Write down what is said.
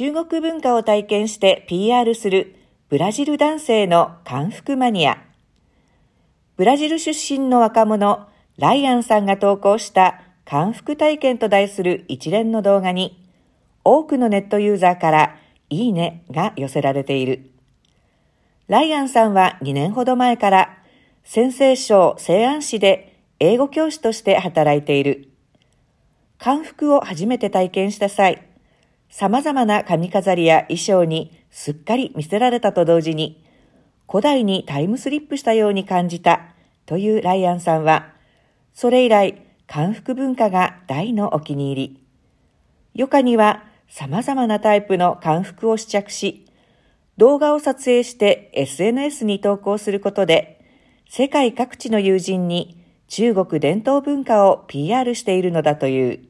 中国文化を体験して PR するブラジル男性の漢服マニア。ブラジル出身の若者、ライアンさんが投稿した漢服体験と題する一連の動画に、多くのネットユーザーからいいねが寄せられている。ライアンさんは2年ほど前から先生省西安市で英語教師として働いている。漢服を初めて体験した際、様々な髪飾りや衣装にすっかり見せられたと同時に、古代にタイムスリップしたように感じたというライアンさんは、それ以来、漢服文化が大のお気に入り。余暇には様々なタイプの漢服を試着し、動画を撮影して SNS に投稿することで、世界各地の友人に中国伝統文化を PR しているのだという。